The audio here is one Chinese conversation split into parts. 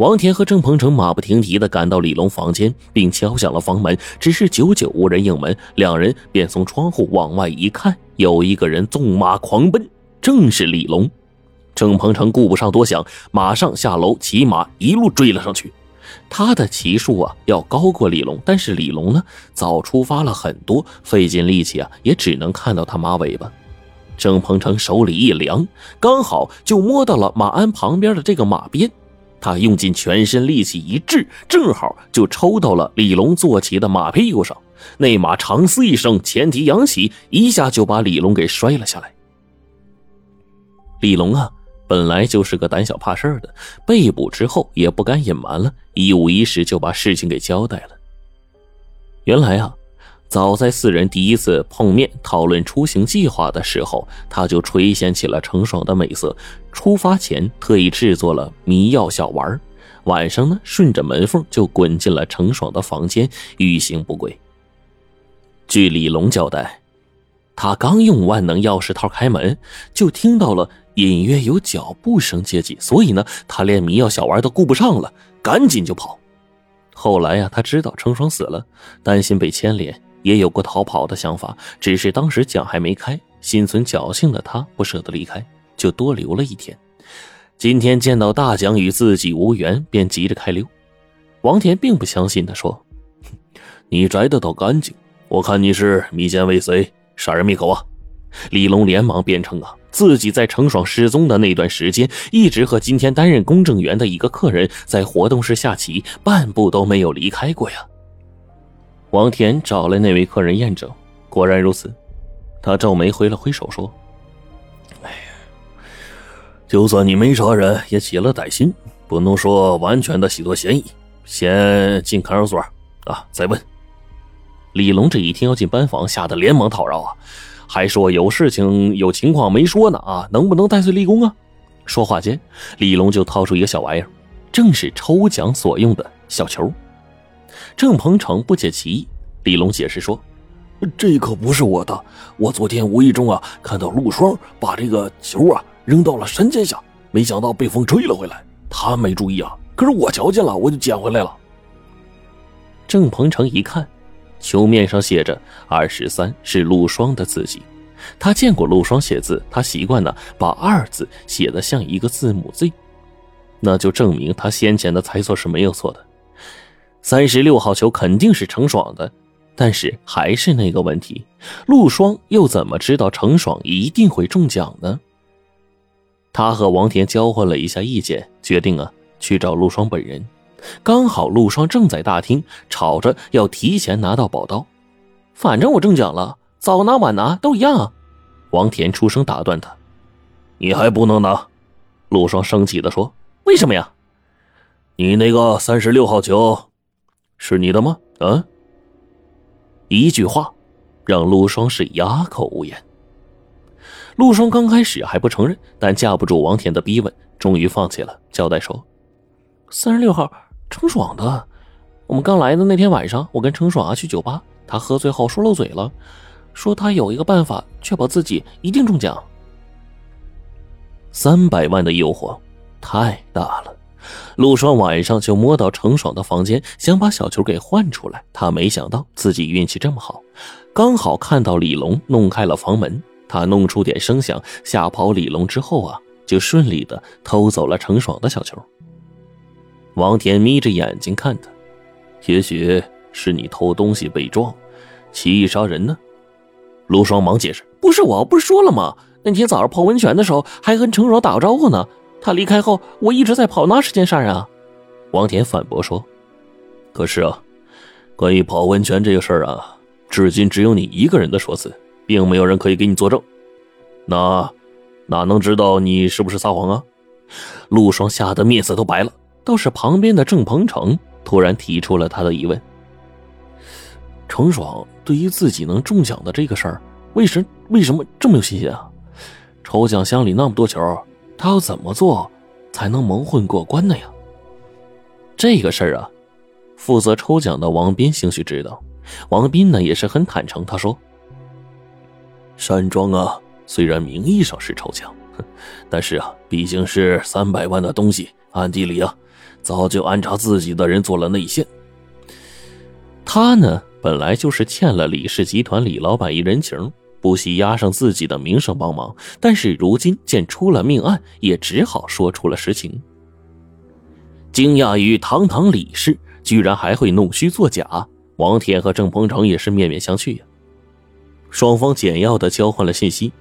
王田和郑鹏程马不停蹄的赶到李龙房间，并敲响了房门，只是久久无人应门。两人便从窗户往外一看，有一个人纵马狂奔，正是李龙。郑鹏程顾不上多想，马上下楼骑马一路追了上去。他的骑术啊要高过李龙，但是李龙呢早出发了很多，费尽力气啊也只能看到他马尾巴。郑鹏程手里一凉，刚好就摸到了马鞍旁边的这个马鞭。他用尽全身力气一掷，正好就抽到了李龙坐骑的马屁股上。那马长嘶一声，前蹄扬起，一下就把李龙给摔了下来。李龙啊，本来就是个胆小怕事的，被捕之后也不敢隐瞒了，一五一十就把事情给交代了。原来啊。早在四人第一次碰面讨论出行计划的时候，他就垂涎起了程爽的美色。出发前特意制作了迷药小丸，晚上呢顺着门缝就滚进了程爽的房间，欲行不轨。据李龙交代，他刚用万能钥匙套开门，就听到了隐约有脚步声接近，所以呢，他连迷药小丸都顾不上了，赶紧就跑。后来呀，他知道程爽死了，担心被牵连。也有过逃跑的想法，只是当时奖还没开，心存侥幸的他不舍得离开，就多留了一天。今天见到大奖与自己无缘，便急着开溜。王田并不相信，他说：“你摘的倒干净，我看你是迷奸未遂，杀人灭口啊！”李龙连忙辩称：“啊，自己在程爽失踪的那段时间，一直和今天担任公证员的一个客人在活动室下棋，半步都没有离开过呀。”王田找来那位客人验证，果然如此。他皱眉挥了挥手说：“哎呀，就算你没杀人，也起了歹心，不能说完全的洗脱嫌疑。先进看守所啊，再问。”李龙这一听要进班房，吓得连忙讨饶啊，还说有事情有情况没说呢啊，能不能戴罪立功啊？说话间，李龙就掏出一个小玩意儿，正是抽奖所用的小球。郑鹏程不解其意，李龙解释说：“这可不是我的，我昨天无意中啊看到陆双把这个球啊扔到了山涧下，没想到被风吹了回来，他没注意啊，可是我瞧见了，我就捡回来了。”郑鹏程一看，球面上写着“二十三”是陆双的字迹，他见过陆双写字，他习惯呢把“二”字写的像一个字母 Z，那就证明他先前的猜测是没有错的。三十六号球肯定是程爽的，但是还是那个问题，陆双又怎么知道程爽一定会中奖呢？他和王田交换了一下意见，决定啊去找陆双本人。刚好陆双正在大厅吵着要提前拿到宝刀，反正我中奖了，早拿晚拿都一样啊！王田出声打断他：“你还不能拿！”陆双生气的说：“为什么呀？你那个三十六号球。”是你的吗？啊！一句话，让陆双是哑口无言。陆双刚开始还不承认，但架不住王田的逼问，终于放弃了，交代说：“三十六号，程爽的。我们刚来的那天晚上，我跟程爽啊去酒吧，他喝醉后说漏嘴了，说他有一个办法确保自己一定中奖。三百万的诱惑太大了。”陆双晚上就摸到程爽的房间，想把小球给换出来。他没想到自己运气这么好，刚好看到李龙弄开了房门。他弄出点声响吓跑李龙之后啊，就顺利的偷走了程爽的小球。王田眯着眼睛看他，也许是你偷东西被撞，起意杀人呢。陆双忙解释：“不是我，不是说了吗？那天早上泡温泉的时候还跟程爽打过招呼呢。”他离开后，我一直在跑，哪时间杀人啊？王田反驳说：“可是啊，关于跑温泉这个事儿啊，至今只有你一个人的说辞，并没有人可以给你作证。那哪能知道你是不是撒谎啊？”陆双吓得面色都白了。倒是旁边的郑鹏程突然提出了他的疑问：程爽对于自己能中奖的这个事儿，为什为什么这么有信心啊？抽奖箱里那么多球。他要怎么做才能蒙混过关呢呀？这个事儿啊，负责抽奖的王斌兴许知道。王斌呢也是很坦诚，他说：“山庄啊，虽然名义上是抽奖，但是啊，毕竟是三百万的东西，暗地里啊，早就安插自己的人做了内线。他呢，本来就是欠了李氏集团李老板一人情，不惜押上自己的名声帮忙。但是如今见出了命案，也只好说出了实情。惊讶于堂堂李氏居然还会弄虚作假，王天和郑鹏程也是面面相觑呀。双方简要的交换了信息。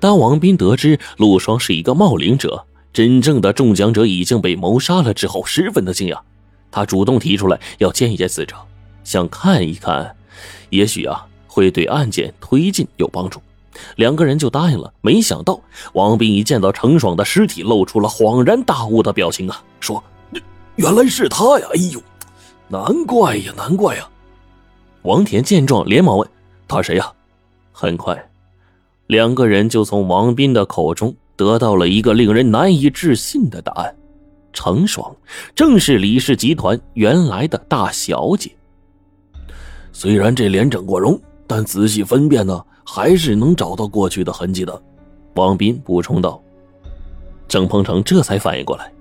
当王斌得知陆双是一个冒领者，真正的中奖者已经被谋杀了之后，十分的惊讶。他主动提出来要见一见死者。想看一看，也许啊会对案件推进有帮助，两个人就答应了。没想到王斌一见到程爽的尸体，露出了恍然大悟的表情啊，说：“原来是他呀！哎呦，难怪呀，难怪呀！”王田见状连忙问：“他谁呀？”很快，两个人就从王斌的口中得到了一个令人难以置信的答案：程爽正是李氏集团原来的大小姐。虽然这脸整过容，但仔细分辨呢，还是能找到过去的痕迹的。王斌补充道。郑鹏程这才反应过来，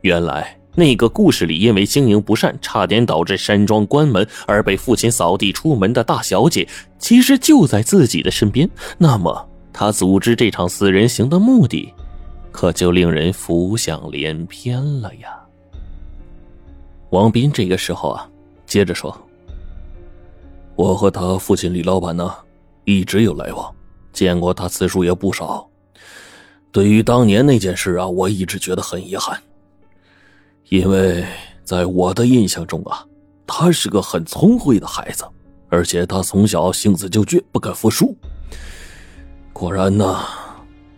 原来那个故事里因为经营不善，差点导致山庄关门而被父亲扫地出门的大小姐，其实就在自己的身边。那么，他组织这场死人行的目的，可就令人浮想联翩了呀。王斌这个时候啊，接着说。我和他父亲李老板呢，一直有来往，见过他次数也不少。对于当年那件事啊，我一直觉得很遗憾，因为在我的印象中啊，他是个很聪慧的孩子，而且他从小性子就倔，不肯服输。果然呢，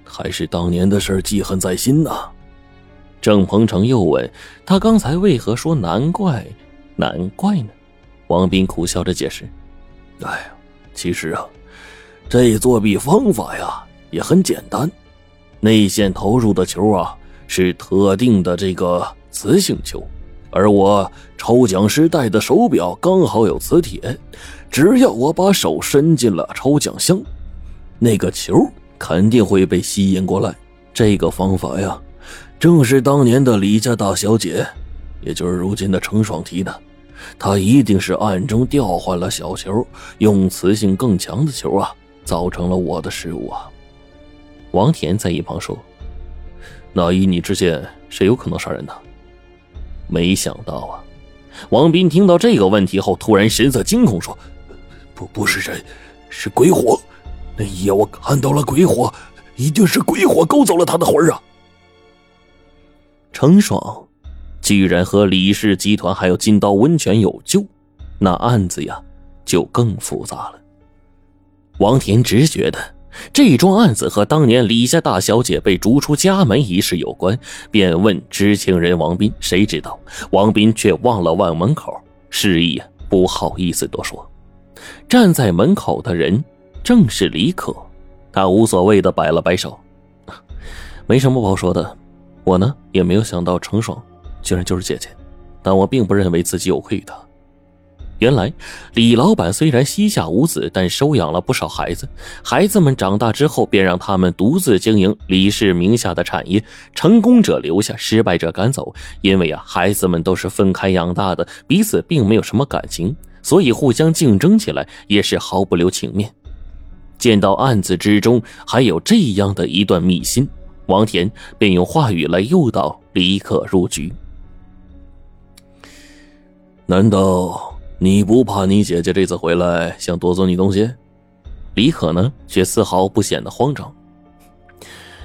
还是当年的事记恨在心呐。郑鹏程又问他刚才为何说难怪，难怪呢？王斌苦笑着解释。哎呀，其实啊，这作弊方法呀也很简单。内线投入的球啊是特定的这个磁性球，而我抽奖时戴的手表刚好有磁铁，只要我把手伸进了抽奖箱，那个球肯定会被吸引过来。这个方法呀，正是当年的李家大小姐，也就是如今的程爽提的。他一定是暗中调换了小球，用磁性更强的球啊，造成了我的失误啊。王田在一旁说：“那依你之见，谁有可能杀人呢？”没想到啊，王斌听到这个问题后，突然神色惊恐说：“不，不是人，是鬼火。那一夜我看到了鬼火，一定是鬼火勾走了他的魂啊。”程爽。居然和李氏集团还有金刀温泉有救，那案子呀就更复杂了。王田直觉得这桩案子和当年李家大小姐被逐出家门一事有关，便问知情人王斌。谁知道王斌却望了望门口，示意不好意思多说。站在门口的人正是李可，他无所谓的摆了摆手，没什么不好说的。我呢也没有想到程爽。居然就是姐姐，但我并不认为自己有愧于她。原来李老板虽然膝下无子，但收养了不少孩子。孩子们长大之后，便让他们独自经营李氏名下的产业。成功者留下，失败者赶走。因为啊，孩子们都是分开养大的，彼此并没有什么感情，所以互相竞争起来也是毫不留情面。见到案子之中还有这样的一段秘辛，王田便用话语来诱导李可入局。难道你不怕你姐姐这次回来想夺走你东西？李可呢，却丝毫不显得慌张。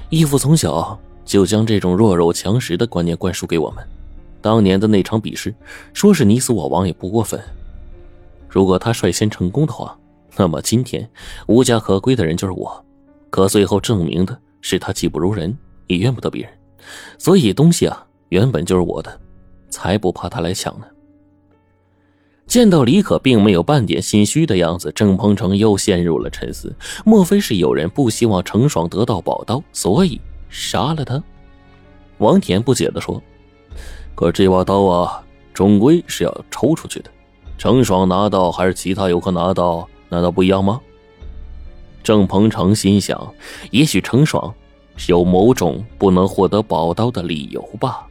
义父从小就将这种弱肉强食的观念灌输给我们。当年的那场比试，说是你死我亡也不过分。如果他率先成功的话，那么今天无家可归的人就是我。可最后证明的是他技不如人，也怨不得别人。所以东西啊，原本就是我的，才不怕他来抢呢。见到李可并没有半点心虚的样子，郑鹏程又陷入了沉思。莫非是有人不希望程爽得到宝刀，所以杀了他？王田不解的说：“可这把刀啊，终归是要抽出去的。程爽拿到还是其他游客拿到，难道不一样吗？”郑鹏程心想：也许程爽有某种不能获得宝刀的理由吧。